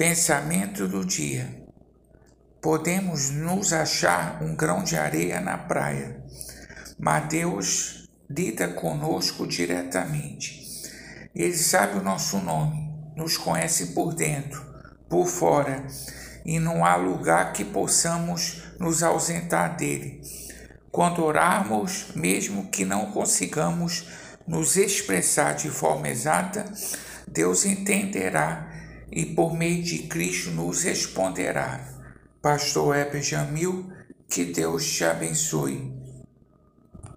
Pensamento do dia. Podemos nos achar um grão de areia na praia, mas Deus lida conosco diretamente. Ele sabe o nosso nome, nos conhece por dentro, por fora, e não há lugar que possamos nos ausentar dele. Quando orarmos, mesmo que não consigamos nos expressar de forma exata, Deus entenderá e por meio de Cristo nos responderá. Pastor Heber Jamil, que Deus te abençoe.